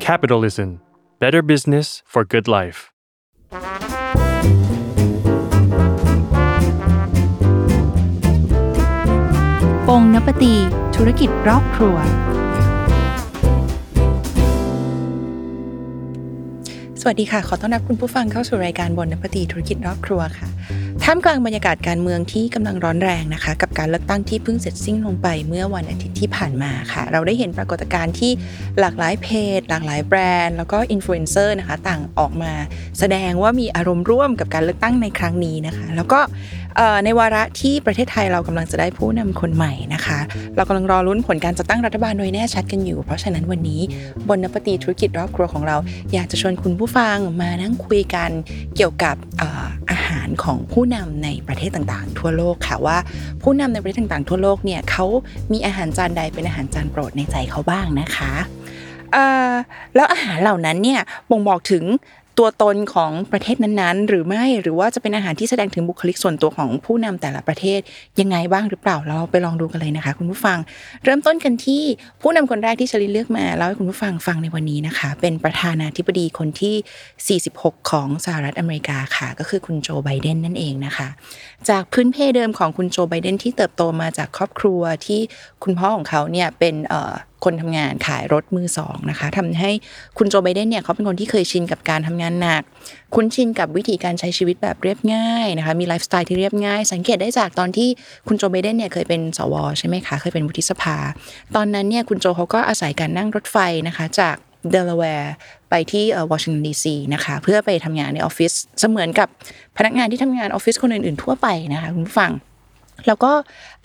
Capitalism Better Business for Good Life ปงนปตี ธุรกิจรอบครัว สวัสดีค่ะ ขอต้อนรับคุณผู้ฟังเข้าสู่รายการบนนปตีธุรกิจรอบครัวค่ะ ท่ามกลางบรรยากาศการเมืองที่กำลังร้อนแรงนะคะ กับการเลือกตั้งที่เพิ่งเสร็จสิ้นลงไปเมื่อวันอาทิตย์ที่ผ่านมาค่ะ เราได้เห็นปรากฏการณ์ที่หลากหลายเพจ หลากหลายแบรนด์ แล้วก็อินฟลูเอนเซอร์นะคะ ต่างออกมาแสดงว่ามีอารมณ์ร่วมกับการเลือกตั้งในครั้งนี้นะคะ แล้วก็ ในวาระที่ประเทศไทยเรากำลังจะได้ผู้นำคนใหม่นะคะ เรากำลังรอลุ้นผลการจัดตั้งรัฐบาลโดยแน่ชัดกันอยู่ เพราะฉะนั้นวันนี้ Bon Appétit ธุรกิจรอบครัวของเรา อยากจะชวนคุณผู้ฟังมานั่งคุยกันเกี่ยวกับอาหารของผู้นำในประเทศต่างๆ ทั่วโลกค่ะว่าผู้นำในประเทศต่างๆ ทั่วโลกเนี่ยเขามีอาหารจานใดเป็นอาหารจานโปรดในใจเขาบ้างนะคะแล้วอาหารเหล่านั้นเนี่ยบ่งบอกถึง ตัวตนของประเทศนั้นๆ หรือไม่หรือว่าจะเป็นอาหารที่แสดงถึงบุคลิกส่วนตัวของผู้นำแต่ละประเทศยังไงบ้างหรือเปล่าเราไปลองดูกันเลยนะคะ คุณผู้ฟัง เริ่มต้นกันที่ผู้นำคนแรกที่ชลิเลือกมาเล่าให้คุณผู้ฟังฟังในวันนี้นะคะ เป็นประธานาธิบดีคนที่ 46 ของสหรัฐอเมริกาค่ะ ก็คือคุณโจไบเดนนั่นเองนะคะ จากพื้นเพเดิมของคุณโจไบเดนที่เติบโตมาจากครอบครัวที่คุณพ่อของเขาเนี่ยเป็น คนทำงานขายรถมือสองนะคะทำให้คุณโจไบเดนเนี่ยเขาเป็นคนที่เคยชินกับการทำงานหนัก คุ้นชินกับวิธีการใช้ชีวิตแบบเรียบง่ายนะคะมีไลฟ์สไตล์ที่เรียบง่าย สังเกตได้จากตอนที่คุณโจไบเดนเนี่ยเคยเป็นสวใช่ไหมคะเคยเป็นวุฒิสภา ตอนนั้นเนี่ยคุณโจเขาก็อาศัยการนั่งรถไฟนะคะจากเดลาแวร์ไปที่วอชิงตันดีซีนะคะเพื่อไปทำงานในออฟฟิศเสมือนกับพนักงานที่ทำงานออฟฟิศคนอื่นๆทั่วไปนะคะคุณผู้ฟัง แล้วก็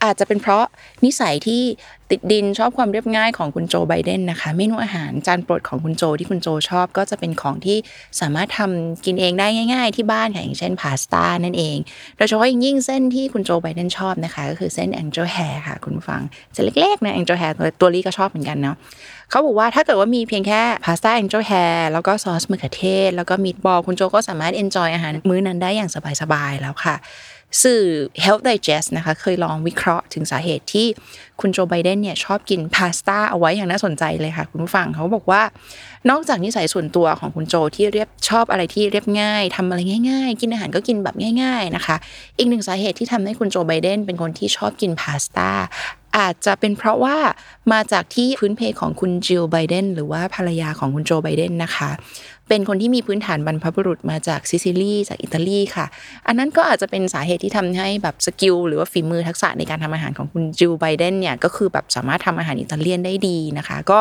อาจจะเป็นเพราะนิสัยที่ติดดินชอบความเรียบง่ายของคุณโจไบเดนนะคะ เมนูอาหารจานโปรดของคุณโจที่คุณโจชอบก็จะเป็นของที่สามารถทำกินเองได้ง่าย ๆ ที่บ้านค่ะอย่างเช่นพาสต้านั่นเองโดยเฉพาะยิ่งเส้นที่คุณโจไบเดนชอบนะคะ ก็คือเส้น angel hair ค่ะ คุณผู้ฟังจะเล็กๆนะ angel hair ตัวลี่ก็ชอบเหมือนกันเนาะเขาบอกว่าถ้าเกิดว่ามีเพียงแค่พาสต้า angel hair แล้วก็ซอสมะเขือเทศ แล้วก็ meatball คุณโจก็สามารถ enjoy อาหารมื้อนั้นได้อย่างสบายๆแล้วค่ะ สื่อ Health Digest นะคะ เคยลองวิเคราะห์ถึงสาเหตุที่คุณโจไบเดนเนี่ยชอบกินพาสต้าเอาไว้อย่างน่าสนใจเลยค่ะ คุณผู้ฟังเขาบอกว่า นอกจากนิสัยส่วนตัวของคุณโจที่เรียบชอบอะไรที่เรียบง่ายทำอะไรง่าย ๆ กินอาหารก็กินแบบง่าย ๆนะคะ อีกหนึ่งสาเหตุที่ทำให้คุณโจไบเดนเป็นคนที่ชอบกินพาสต้าอาจจะเป็นเพราะว่ามาจากที่พื้นเพของคุณจิลไบเดนหรือว่าภรรยาของคุณโจไบเดนนะคะ เป็นคนที่มีพื้นฐานบรรพบุรุษมาจากซิซิลีจากอิตาลีค่ะ อันนั้นก็อาจจะเป็นสาเหตุที่ทำให้แบบ skill หรือว่าฝีมือทักษะในการทำอาหารของคุณจิลไบเดนเนี่ยก็คือแบบสามารถทำอาหารอิตาเลียนได้ดีนะคะ ก็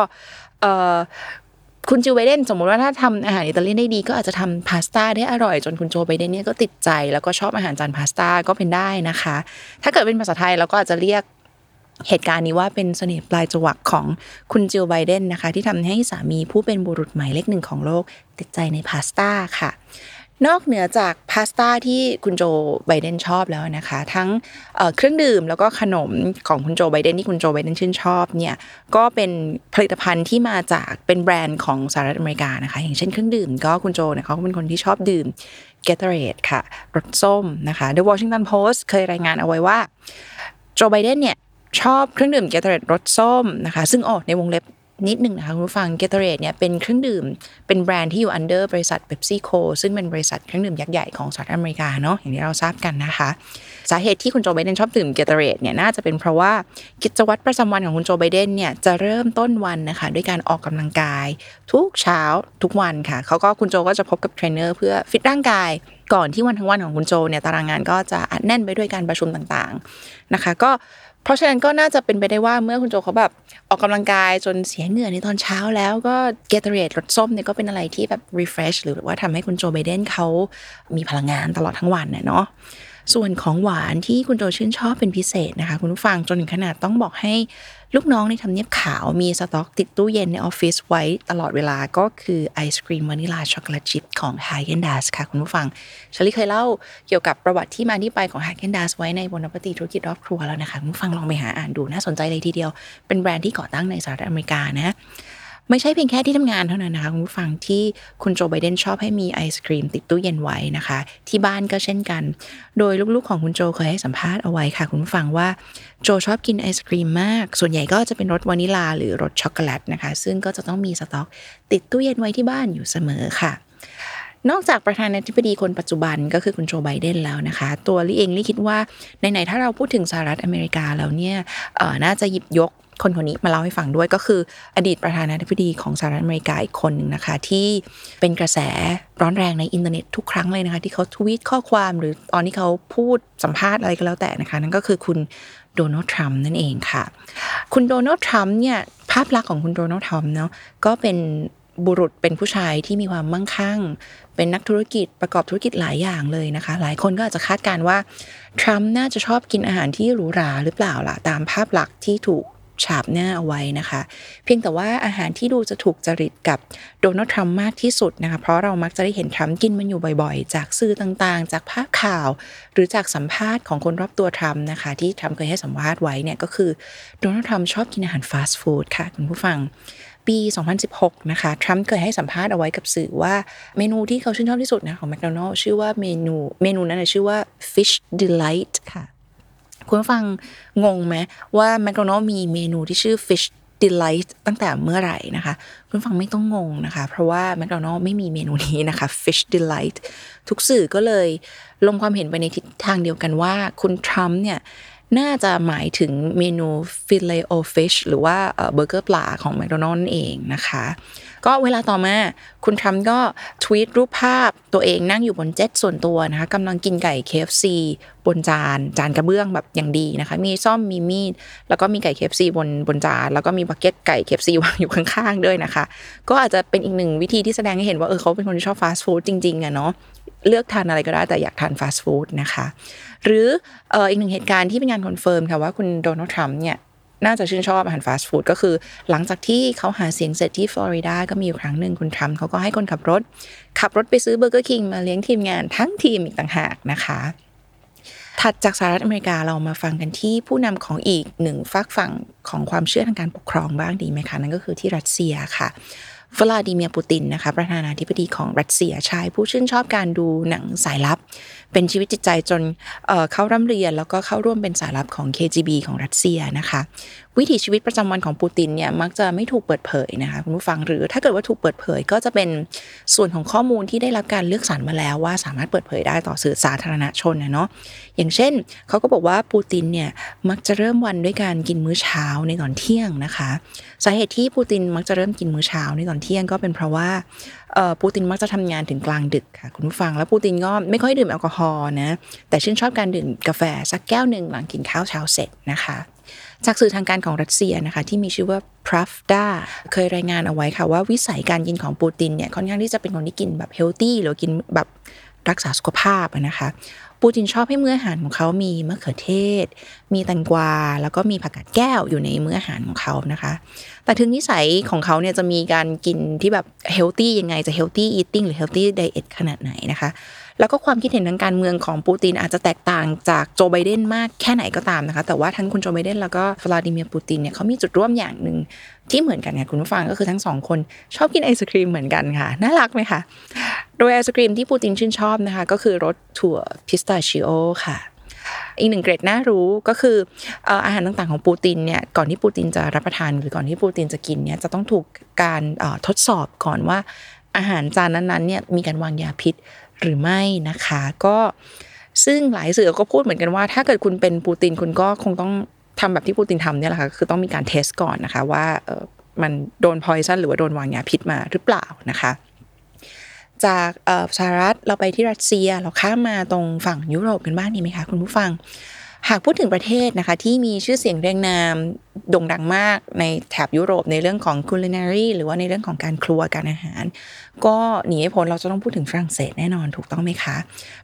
คุณจิลไบเดนสมมติว่าถ้าทำอาหารอิตาเลียนได้ดี ก็อาจจะทำพาสต้าได้อร่อยจนคุณโจไบเดนเนี่ยก็ติดใจ แล้วก็ชอบอาหารจานพาสต้าก็เป็นได้นะคะ ถ้าเกิดเป็นภาษาไทยเราก็อาจจะเรียกเหตุการณ์นี้ว่าเป็นเสน่ห์ปลายจวักของคุณจิลไบเดนนะคะ ที่ทำให้สามีผู้เป็นบุรุษหมายเลขหนึ่งของโลก ติดใจในพาสต้าค่ะ นอกเหนือจากพาสต้าที่คุณโจไบเดนชอบแล้วนะคะ ทั้งเครื่องดื่มแล้วก็ขนมของคุณโจไบเดนที่คุณโจไบเดนชื่นชอบเนี่ยก็เป็นผลิตภัณฑ์ที่มาจากเป็นแบรนด์ของสหรัฐอเมริกานะคะ อย่างเช่นเครื่องดื่มก็คุณโจเนี่ยเขาเป็นคนที่ชอบดื่ม Gatorade ค่ะรสส้มนะคะ The Washington Post เคยรายงานเอาไว้ว่าโจไบเดนเนี่ยชอบเครื่องดื่ม Gatorade รสส้มนะคะ ซึ่งอ๋อในวงเล็บ นิดหนึ่งนะคะคุณผู้ฟัง Gatorade เนี่ยเป็นเครื่องดื่ม เป็นแบรนด์ที่อยู่ under บริษัท PepsiCo ซึ่งเป็นบริษัทเครื่องดื่มยักษ์ใหญ่ของสหรัฐอเมริกาเนาะอย่างที่เราทราบกันนะคะ สาเหตุที่คุณโจไบเดนชอบดื่ม Gatorade เนี่ยน่าจะเป็นเพราะว่ากิจวัตรประจำวันของคุณโจไบเดนเนี่ยจะเริ่มต้นวันนะคะด้วยการออกกำลังกาย ทุกเช้าทุกวันค่ะเขาก็คุณโจก็จะพบกับเทรนเนอร์เพื่อฟิตร่างกายก่อนที่วันทั้งวันของคุณโจเนี่ยตารางงานก็จะอัดแน่นไปด้วยการประชุมต่างๆนะคะ ก็ เพราะฉะนั้นก็น่าจะเป็นไปได้ว่าเมื่อคุณโจเขาแบบออกกำลังกายจนเสียเหงื่อในตอนเช้าแล้วก็เกตเรตรสส้มเนี่ยก็เป็นอะไรที่แบบ refresh หรือว่าทำให้คุณโจไบเดนเขามีพลังงานตลอดทั้งวันเนาะส่วนของหวานที่คุณโจชื่นชอบเป็นพิเศษนะคะ คุณผู้ฟังจนถึงขนาดต้องบอกให้ ลูกน้องในทำเนียบขาวมีสต็อกติดตู้เย็นในออฟฟิศไว้ตลอดเวลาก็คือไอศครีม vanilla chocolate chip ของ Häagen-Dazs ค่ะคุณผู้ฟังซึ่งลี่เคยเล่าเกี่ยวกับประวัติที่มาที่ไปของ Häagen-Dazs ไว้ใน Bon Appétit ธุรกิจรอบครัวแล้วนะคะคุณผู้ฟังลองไปหาอ่านดูน่าสนใจเลยทีเดียว เป็นแบรนด์ที่ก่อตั้งในสหรัฐอเมริกานะ ไม่ใช่เพียงแค่ที่ทำงานเท่านั้นนะคะคุณผู้ฟังที่คุณโจไบเดนชอบให้มีไอศครีมติดตู้เย็นไว้นะคะ ที่บ้านก็เช่นกัน โดยลูกๆของคุณโจเคยให้สัมภาษณ์เอาไว้ค่ะคุณผู้ฟังว่าโจชอบกินไอศครีมมาก ส่วนใหญ่ก็จะเป็นรสวานิลาหรือรสช็อกโกแลตนะคะ ซึ่งก็จะต้องมีสต็อก ติดตู้เย็นไว้ที่บ้านอยู่เสมอค่ะนอกจากประธานาธิบดีคนปัจจุบันก็คือคุณโจไบเดนแล้วนะคะ ตัวลี่เองลี่คิดว่า ไหน ๆ ถ้าเราพูดถึงสหรัฐอเมริกาแล้วเนี่ยน่าจะหยิบยก คนคนนี้มาเล่าให้ฟังด้วยก็คือ อดีตประธานาธิบดีของสหรัฐอเมริกาอีกคนหนึ่งนะคะ ที่เป็นกระแสร้อนแรงในอินเทอร์เน็ตทุกครั้งเลยนะคะ ที่เขาทวีตข้อความหรือตอนที่เขาพูดสัมภาษณ์อะไรก็แล้วแต่นะคะ นั่นก็คือคุณโดนัลด์ทรัมป์นั่นเองค่ะ คุณโดนัลด์ทรัมป์เนี่ยภาพลักษณ์ของคุณโดนัลด์ทรัมป์เนาะก็เป็นบุรุษเป็นผู้ชายที่มีความมั่งคั่ง เป็นนักธุรกิจประกอบธุรกิจหลายอย่างเลยนะคะ หลายคนก็อาจจะคาดการว่าทรัมป์น่าจะชอบกินอาหารที่หรูหราหรือเปล่าล่ะตามภาพลักษณ์ที่ถูก ฉาบหน้าเอาไว้นะคะ เพียงแต่ว่าอาหารที่ดูจะถูกจริตกับโดนัลด์ทรัมป์มากที่สุดนะคะ เพราะเรามักจะได้เห็นทรัมป์กินมันอยู่บ่อยๆ จากสื่อต่างๆ จากภาพข่าว หรือจากสัมภาษณ์ของคนรอบตัวทรัมป์นะคะ ที่ทรัมป์เคยให้สัมภาษณ์ไว้เนี่ยก็คือโดนัลด์ทรัมป์ชอบกินอาหารฟาสต์ฟู้ดค่ะคุณผู้ฟังปี 2016 นะคะ ทรัมป์เคยให้สัมภาษณ์เอาไว้กับสื่อว่าเมนูที่เขาชื่นชอบที่สุดนะของแมคโดนัลล์ชื่อว่าเมนูเมนูนั้นชื่อว่า fish delight ค่ะ คุณฟังงงไหมว่าแมคโดนัลมีเมนูที่ชื่อ fish delight ตั้งแต่เมื่อไหร่นะคะ คุณฟังไม่ต้องงงนะคะ เพราะว่าแมคโดนัลไม่มีเมนูนี้นะคะ fish delight ทุกสื่อก็เลยลงความเห็นไปในทิศทางเดียวกันว่าคุณทรัมป์เนี่ยน่าจะหมายถึงเมนู Filet-O-Fish หรือว่าเบอร์เกอร์ปลาของแมคโดนัลล์เองนะคะ ก็เวลาต่อมาคุณทรัมป์ก็ทวีตรูปภาพตัวเองนั่งอยู่บนเจ็ตส่วนตัวนะคะกำลังกินไก่ KFC บนจานจานกระเบื้องแบบอย่างดีนะคะ มีส้อมมีมีดแล้วก็มีไก่ KFC บนบนจานแล้วก็มี bucket ไก่ KFC วางอยู่ข้างๆด้วยนะคะ ก็อาจจะเป็นอีกหนึ่งวิธีที่แสดงให้เห็นว่าเออเขาเป็นคนที่ชอบฟาสต์ฟู้ดจริงๆอะเนาะเลือกทานอะไรก็ได้แต่อยากทานฟาสต์ฟู้ดนะคะ หรืออีกหนึ่งเหตุการณ์ที่เป็นงาน confirm ค่ะว่าคุณโดนัลด์ทรัมป์เนี่ย น่าจะชื่นชอบอาหารฟาสต์ฟู้ดก็คือ หลังจากที่เขาหาเสียงเสร็จที่ฟลอริดาก็มีอยู่ครั้งหนึ่งคุณทรัมป์เขาก็ให้คนขับรถ ขับรถไปซื้อ Burger King มาเลี้ยงทีมงานทั้งทีมอีกต่างหากนะคะ ถัดจากสหรัฐอเมริกาเรามาฟังกันที่ผู้นำของอีกหนึ่งฝักฝ่ายของความเชื่อทางการปกครองบ้างดีไหมคะ นั่นก็คือที่รัสเซียค่ะ วลาดิเมียร์ปูตินนะคะประธานาธิบดีของรัสเซียชายผู้ชื่นชอบการดูหนังสายลับ เป็นชีวิตจิตใจจนเข้าร่ำเรียน แล้วก็เข้าร่วมเป็นสายลับของ KGB ของรัสเซียนะคะ วิถีชีวิตประจำวันของปูตินเนี่ยมักจะไม่ถูกเปิดเผยนะคะคุณผู้ฟังหรือถ้าเกิดว่าถูกเปิดเผย ก็จะเป็นส่วนของข้อมูลที่ได้รับการเลือกสรรมาแล้วว่าสามารถเปิดเผยได้ต่อสื่อสาธารณชนนะเนาะอย่างเช่นเขาก็บอกว่าปูตินเนี่ยมักจะเริ่มวันด้วยการกินมื้อเช้าในตอนเที่ยงนะคะ สาเหตุที่ปูตินมักจะเริ่มกินมื้อเช้าในตอนเที่ยงก็เป็นเพราะว่าปูตินมักจะทำงานถึงกลางดึกค่ะคุณผู้ฟัง แล้วปูตินก็ไม่ค่อยดื่มแอลกอฮอล์นะ แต่ชื่นชอบการดื่มกาแฟสักแก้วหนึ่งหลังกินข้าวเช้าเสร็จนะคะจากสื่อทางการของรัสเซียนะคะที่มีชื่อว่า Pravda เคยรายงานเอาไว้ค่ะว่าวิสัยการกินของปูตินเนี่ยค่อนข้างที่จะเป็นคนที่กินแบบเฮลตี้หรือกินแบบรักษาสุขภาพนะคะ ปูตินชอบให้มื้ออาหารของเขามีมะเขือเทศ มีแตงกวา แล้วก็มีผักกาดแก้วอยู่ในมื้ออาหารของเขานะคะ แต่ถึงนิสัยของเขาเนี่ยจะมีการกินที่แบบ healthy ยังไงจะ healthy eating หรือ healthy diet ขนาดไหนนะคะ แล้วก็ความคิดเห็นทางการเมืองของปูตินอาจจะแตกต่างจากโจไบเดนมากแค่ไหนก็ตามนะคะ แต่ว่าทั้งคุณโจไบเดนแล้วก็วลาดิเมียร์ปูตินเนี่ยเขามีจุดร่วมอย่างหนึ่งที่เหมือนกันค่ะคุณผู้ฟังก็คือทั้งสองคนชอบกินไอศครีมเหมือนกันค่ะน่ารักไหมคะ โดยไอศครีมที่ปูตินชื่นชอบนะคะ ก็คือรสถั่วพิสตาชิโอค่ะอีกหนึ่งเกรดน่ารู้ก็คืออาหารต่างๆของปูตินเนี่ยก่อนที่ปูตินจะรับประทานหรือก่อนที่ปูตินจะกินเนี่ยจะต้องถูกการทดสอบก่อนว่า อาหารจานนั้นๆเนี่ยมีการวางยาพิษหรือไม่นะคะ ก็ซึ่งหลายสื่อก็พูดเหมือนกันว่า ถ้าเกิดคุณเป็นปูตินคุณก็คงต้องทำแบบที่ปูตินทำเนี่ยแหละค่ะคือต้องมีการเทสก่อนนะคะว่ามันโดนพอยซันหรือว่าโดนวางยาพิษมาหรือเปล่านะคะ จากสหรัฐเราไปที่รัสเซียเราข้ามมาตรงฝั่งยุโรปกันบ้างดีไหมคะคุณผู้ฟัง หากพูดถึงประเทศนะคะที่มีชื่อเสียงเรียงนามโด่งดังมากในแถบยุโรปในเรื่องของ culinary หรือว่าในเรื่องของการครัวการอาหาร ก็หนีไม่พ้นเราจะต้องพูดถึงฝรั่งเศสแน่นอนถูกต้องไหมคะ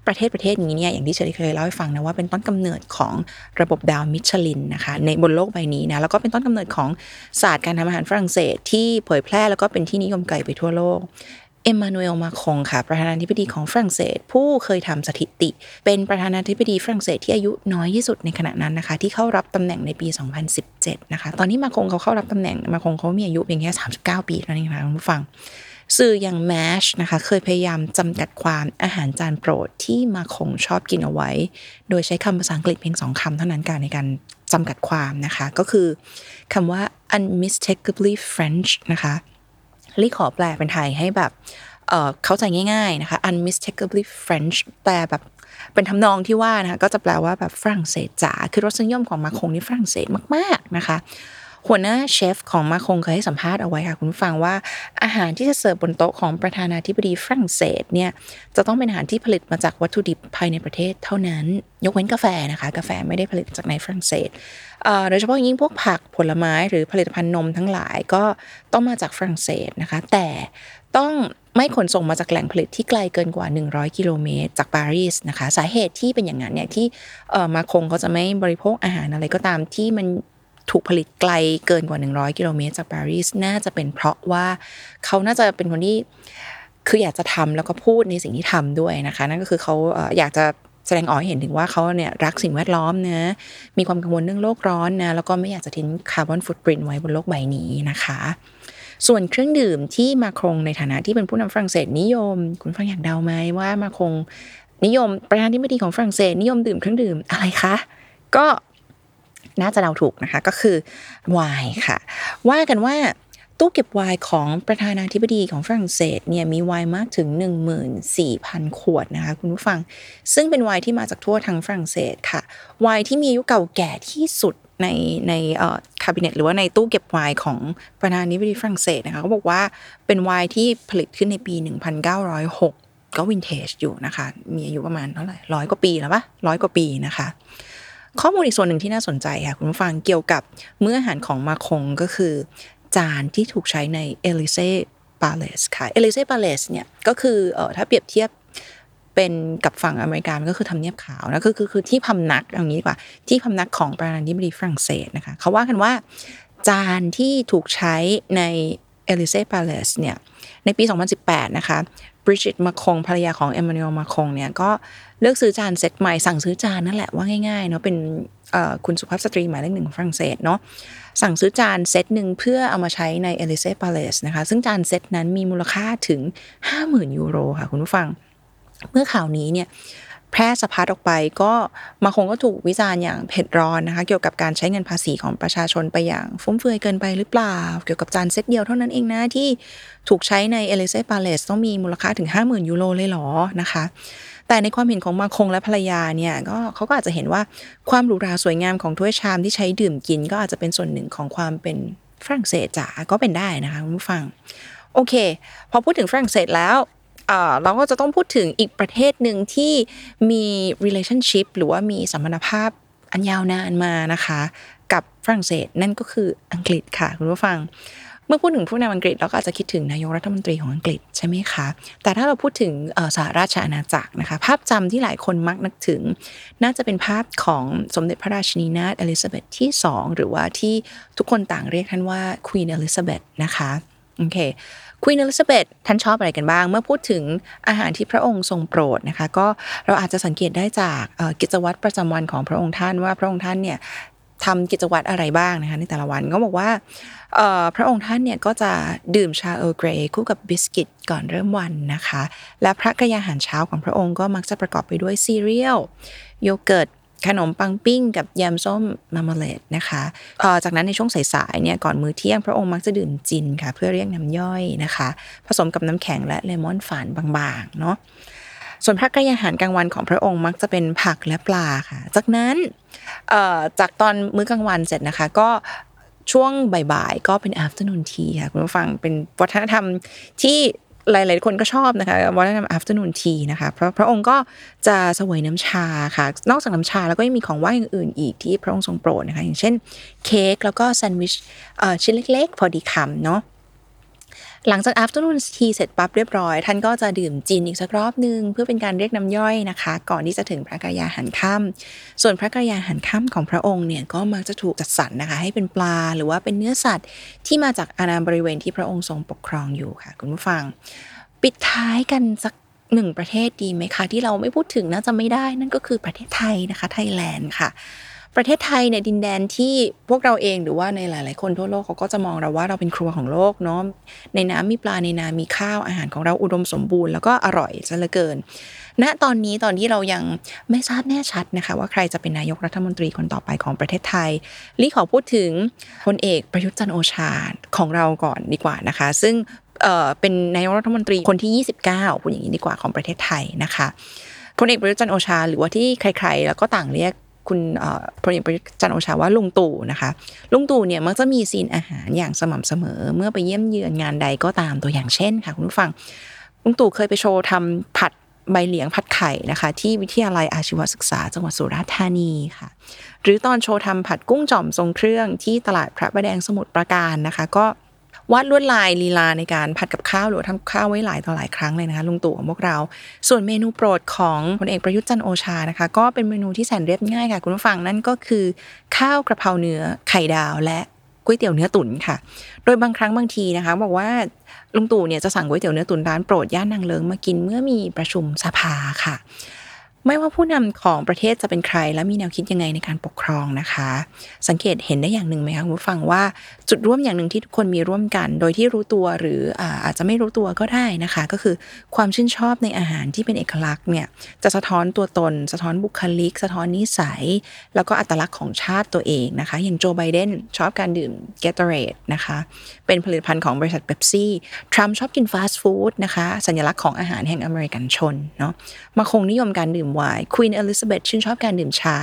ประเทศประเทศนี้เนี่ยอย่างที่เชอรี่เคยเล่าให้ฟังนะว่าเป็นต้นกำเนิดของระบบดาวมิชลินนะคะในบนโลกใบนี้นะแล้วก็เป็นต้นกำเนิดของศาสตร์การทำอาหารฝรั่งเศสที่เผยแพร่แล้วก็เป็นที่นิยมไกลไปทั่วโลก เอ็มมานูเอลมาคงค่ะ ประธานาธิบดีของฝรั่งเศส ผู้เคยทำสถิติ เป็นประธานาธิบดีฝรั่งเศสที่อายุน้อยที่สุดในขณะนั้นนะคะ ที่เข้ารับตำแหน่งในปี 2017 นะคะ ตอนนี้มาคงเขาเข้ารับตำแหน่งมาคงเขามีอายุเพียงแค่39 ปีเท่านั้นเองค่ะคุณผู้ฟัง สื่ออย่าง MASH นะคะ เคยพยายามจำกัดความอาหารจานโปรดที่มาคงชอบกินเอาไว้ โดยใช้คำภาษาอังกฤษเพียงสองคำเท่านั้นการในการจำกัดความนะคะ ก็คือคำว่า unmistakably French นะคะ รีขอแปลเป็นไทยให้แบบเเข้าใจง่ายๆนะคะ unmistakably French แปลแบบเป็นทำนองที่ว่านะคะก็จะแปลว่าแบบฝรั่งเศสจ๋าคือรสนิยมของมาคงนี่ฝรั่งเศสมากๆนะคะ หัวหน้าเชฟของมาคงเคยให้สัมภาษณ์เอาไว้ค่ะคุณฟังว่าอาหารที่จะเสิร์ฟบนโต๊ะของประธานาธิบดีฝรั่งเศสเนี่ยจะต้องเป็นอาหารที่ผลิตมาจากวัตถุดิบภายในประเทศเท่านั้น ยกเว้นกาแฟนะคะ กาแฟไม่ได้ผลิตจากในฝรั่งเศสโดยเฉพาะยิ่งพวกผักผลไม้หรือผลิตภัณฑ์นมทั้งหลายก็ต้องมาจากฝรั่งเศสนะคะ แต่ต้องไม่ขนส่งมาจากแหล่งผลิตที่ไกลเกินกว่า 100 กิโลเมตร จากปารีสนะคะ สาเหตุที่เป็นอย่างนั้นเนี่ยที่มาคงเขาจะไม่บริโภคอาหารอะไรก็ตามที่มัน ถูกผลิตไกลเกินกว่า 100 กิโลเมตรจากปารีสน่าจะเป็นเพราะว่าเขาน่าจะเป็นคนที่คืออยากจะทำแล้วก็พูดในสิ่งที่ทำด้วยนะคะ นั่นก็คือเขาอยากจะแสดงออกให้เห็นถึงว่าเขาเนี่ยรักสิ่งแวดล้อมนะมีความกังวลเรื่องโลกร้อนนะแล้วก็ไม่อยากจะทิ้งคาร์บอนฟุตปรินต์ไว้บนโลกใบนี้นะคะ ส่วนเครื่องดื่มที่มาคงในฐานะที่เป็นผู้นำฝรั่งเศสนิยม คุณฟังอยากเดาไหมว่ามาคงนิยมประธานาธิบดีของฝรั่งเศสนิยมดื่มเครื่องดื่มอะไรคะก็ น่าจะเดาถูกนะคะ ก็คือไวน์ค่ะ ว่ากันว่าตู้เก็บไวน์ของประธานาธิบดีของฝรั่งเศสเนี่ยมีไวน์มากถึง 14,000 ขวดนะคะคุณผู้ฟัง ซึ่งเป็นไวน์ที่มาจากทั่วทั้งฝรั่งเศสค่ะ ไวน์ที่มีอายุเก่าแก่ที่สุดในในเอ่อ cabinet หรือว่าในตู้เก็บไวน์ของประธานาธิบดีฝรั่งเศสนะคะเขาบอกว่าเป็นไวน์ที่ผลิตขึ้นในปี 1906 ก็วินเทจอยู่นะคะ มีอายุประมาณเท่าไหร่ร้อยกว่าปีแล้วปะร้อยกว่าปีนะคะ ข้อมูลอีกส่วนหนึ่งที่น่าสนใจค่ะคุณผู้ฟังเกี่ยวกับมื้ออาหารของมาครงก็คือ จานที่ถูกใช้ใน Élysée Palace ค่ะ Élysée Palace เนี่ยก็คือเอ่อถ้าเปรียบเทียบเป็นกับฝั่งอเมริกาก็คือทำเนียบขาวนะก็คือคือที่พำนักอย่างนี้ดีกว่า ที่พำนักของประธานาธิบดีฝรั่งเศสนะคะเขาว่ากันว่าจานที่ถูกใช้ใน Élysée Palace เนี่ยในปี 2018 นะคะบริจิตมาครงภรรยาของเอมมานูเอลมาครงเนี่ยก็เลือกซื้อจานเซตใหม่สั่งซื้อจานนั่นแหละว่าง่ายๆเนาะเป็นคุณสุภาพสตรีหมายเลขหนึ่งของฝรั่งเศสเนาะสั่งซื้อจานเซตหนึ่งเพื่อเอามาใช้ในเอลิเซ่ปาเลสนะคะซึ่งจานเซตนั้นมีมูลค่าถึง 50,000 ยูโรค่ะคุณผู้ฟัง เมื่อข่าวนี้เนี่ย แพร่สะพัดออกไป ก็มาคงก็ถูกวิจารณ์อย่างเผ็ดร้อนนะคะ เกี่ยวกับการใช้เงินภาษีของประชาชนไปอย่างฟุ่มเฟือยเกินไปหรือเปล่า เกี่ยวกับจานเซตเดียวเท่านั้นเองนะที่ถูกใช้ในเอลิเซ่ปาเลสต้องมีมูลค่าถึง 50,000 ยูโรเลยหรอนะคะแต่ในความเห็นของมาคงและภรรยาเนี่ยก็เขาก็อาจจะเห็นว่าความหรูหราสวยงามของถ้วยชามที่ใช้ดื่มกิน ก็อาจจะเป็นส่วนหนึ่งของความเป็นฝรั่งเศสจ๋าก็เป็นได้นะคะคุณผู้ฟัง โอเค พอพูดถึงฝรั่งเศสแล้ว เราก็จะต้องพูดถึงอีกประเทศหนึ่งที่มี relationship หรือว่ามีสัมพันธภาพอันยาวนานมานะคะ กับฝรั่งเศสนั่นก็คืออังกฤษค่ะคุณผู้ฟัง เมื่อพูดถึงผู้นำอังกฤษเราก็อาจจะคิดถึงนายกรัฐมนตรีของอังกฤษใช่ไหมคะแต่ถ้าเราพูดถึงสหราชอาณาจักรนะคะ ภาพจำที่หลายคนมักนึกถึง น่าจะเป็นภาพของสมเด็จพระราชินีนาถเอลิซาเบธที่ 2 หรือว่าที่ทุกคนต่างเรียกท่านว่าควีนเอลิซาเบธนะคะ โอเคควีนเอลิซาเบธท่านชอบอะไรกันบ้าง เมื่อพูดถึงอาหารที่พระองค์ทรงโปรดนะคะก็เราอาจจะสังเกตได้จากกิจวัตรประจำวันของพระองค์ท่านว่าพระองค์ท่านเนี่ยทำกิจวัตรอะไรบ้างนะคะในแต่ละวันก็บอกว่าพระองค์ท่านเนี่ยก็จะดื่มชา Earl Grey คู่กับบิสกิตก่อนเริ่มวันนะคะ และพระกระยาหารเช้าของพระองค์ก็มักจะประกอบไปด้วยซีเรียลโยเกิร์ต ขนมปังปิ้งกับแยมส้ม marmalade นะคะจากนั้นในช่วงสายๆเนี่ยก่อนมื้อเที่ยงพระองค์มักจะดื่มจินค่ะ เพื่อเรียกน้ำย่อยนะคะ ผสมกับน้ำแข็งและเลมอนฝานบางๆเนาะส่วนพระกระยาหารกลางวันของพระองค์มักจะเป็นผักและปลาค่ะ จากนั้นจากตอนมื้อกลางวันเสร็จนะคะ ก็ช่วงบ่ายๆก็เป็น afternoon tea ค่ะคุณผู้ฟังเป็นวัฒนธรรมที่ หลาย ๆ คนก็ชอบนะคะวัฒนธรรม afternoon tea นะคะเพราะพระองค์ก็จะสวยน้ำชาค่ะ นอกจากน้ำชาแล้วก็ยังมีของว่างอื่นๆอีกที่พระองค์ทรงโปรดนะคะอย่างเช่นเค้กแล้วก็แซนด์วิชชิ้นเล็ก ๆ พอดีคำเนาะ หลังจาก afternoon tea เสร็จปั๊บเรียบร้อย ท่านก็จะดื่มจินอีกสักรอบนึงเพื่อเป็นการเรียกน้ำย่อยนะคะ ก่อนที่จะถึงพระกายาหันค่ำส่วนพระกายาหันค่ำของพระองค์เนี่ยก็มักจะถูกจัดสรรนะคะ ให้เป็นปลาหรือว่าเป็นเนื้อสัตว์ ที่มาจากอาณาบริเวณที่พระองค์ทรงปกครองอยู่ค่ะ คุณผู้ฟัง ปิดท้ายกันสักหนึ่งประเทศดีไหมคะ ที่เราไม่พูดถึงน่าจะไม่ได้นั่นก็คือประเทศไทยนะคะไทยแลนด์ค่ะ ประเทศไทยเนี่ยดินแดนที่พวกเราเองหรือว่าในหลาย ๆ คนทั่วโลกเขาก็จะมองเราว่าเราเป็นครัวของโลกเนาะในน้ำมีปลาในนามีข้าวอาหารของเราอุดมสมบูรณ์แล้วก็อร่อยซะเหลือเกิน ณตอนนี้ตอนที่เรายังไม่ทราบแน่ชัดนะคะ ว่าใครจะเป็นนายกรัฐมนตรีคนต่อไปของประเทศไทยลี่ขอพูดถึงพลเอกประยุทธ์จันโอชาของเราก่อนดีกว่านะคะ ซึ่งเป็นนายกรัฐมนตรีคนที่ 29พูดอย่างนี้ดีกว่าของประเทศไทยนะคะพลเอกประยุทธ์จันโอชา หรือว่าที่ใคร ๆ แล้วก็ต่างเรียก คุณพลเอกประยุทธ์จันโอชาว่าลุงตู่นะคะ ลุงตู่เนี่ยมักจะมีซีนอาหารอย่างสม่ำเสมอ เมื่อไปเยี่ยมเยือนงานใดก็ตามตัวอย่างเช่นค่ะคุณผู้ฟัง ลุงตู่เคยไปโชว์ทำผัดใบเหลียงผัดไข่นะคะ ที่วิทยาลัยอาชีวศึกษาจังหวัดสุราษฎร์ธานีค่ะ หรือตอนโชว์ทำผัดกุ้งจ่อมทรงเครื่องที่ตลาดพระประแดงสมุทรปราการนะคะ ก็ วาดลวดลายลีลาในการผัดกับข้าวหรือทำข้าวไว้หลายต่อหลายครั้งเลยนะคะลุงตู่ของพวกเรา ส่วนเมนูโปรดของพลเอกประยุทธ์จันโอชานะคะ ก็เป็นเมนูที่แสนเรียบง่ายค่ะ คุณผู้ฟังนั่นก็คือ ข้าวกระเพราเนื้อไข่ดาวและก๋วยเตี๋ยวเนื้อตุ๋นค่ะ โดยบางครั้งบางทีนะคะ บอกว่าลุงตู่เนี่ยจะสั่งก๋วยเตี๋ยวเนื้อตุ๋นร้านโปรดย่านนางเลิงมากินเมื่อมีประชุมสภาค่ะ ไม่ว่าผู้นำของประเทศจะเป็นใคร และมีแนวคิดยังไงในการปกครองนะคะ สังเกตเห็นได้อย่างหนึ่งไหมคะคุณผู้ฟังว่าจุดร่วมอย่างหนึ่งที่ทุกคนมีร่วมกัน โดยที่รู้ตัวหรืออาอาจจะไม่รู้ตัวก็ได้นะคะ ก็คือความชื่นชอบในอาหารที่เป็นเอกลักษณ์เนี่ยจะสะท้อนตัวตน สะท้อนบุคลิก สะท้อนนิสัย แล้วก็อัตลักษณ์ของชาติตัวเองนะคะ อย่างโจไบเดนชอบการดื่ม Gatorade นะคะเป็นผลิตภัณฑ์ของบริษัทเป๊ปซี่ทรัมป์ชอบกินฟาสต์ฟู้ดนะคะสัญลักษณ์ของอาหารแห่งอเมริกันชนเนาะมาครงนิยมการดื่มไวน์ควีนเอลิซาเบธชื่นชอบการดื่มชา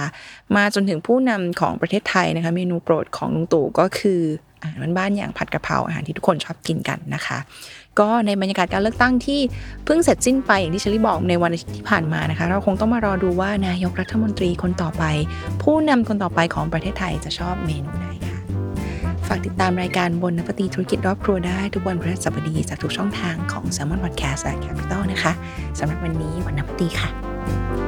มาจนถึงผู้นำของประเทศไทยนะคะเมนูโปรดของลุงตู่ก็คืออาหารบ้านๆอย่างผัดกะเพราอาหารที่ทุกคนชอบกินกันนะคะ ก็ในบรรยากาศการเลือกตั้งที่เพิ่งเสร็จสิ้นไปอย่างที่เชอรี่บอกในวันอาทิตย์ที่ผ่านมานะคะ เราคงต้องมารอดูว่านายกรัฐมนตรีคนต่อไป ผู้นำคนต่อไปของประเทศไทยจะชอบเมนูไหนค่ะฝากติดตามรายการบนนปตีธุรกิจรอบครัวได้ทุกวันพฤหัสบดีจากทุกช่องทางของ s ซ l m o n Podcast และ Capital นะคะสำหรับวันนี้วันนปตีค่ะ Bye.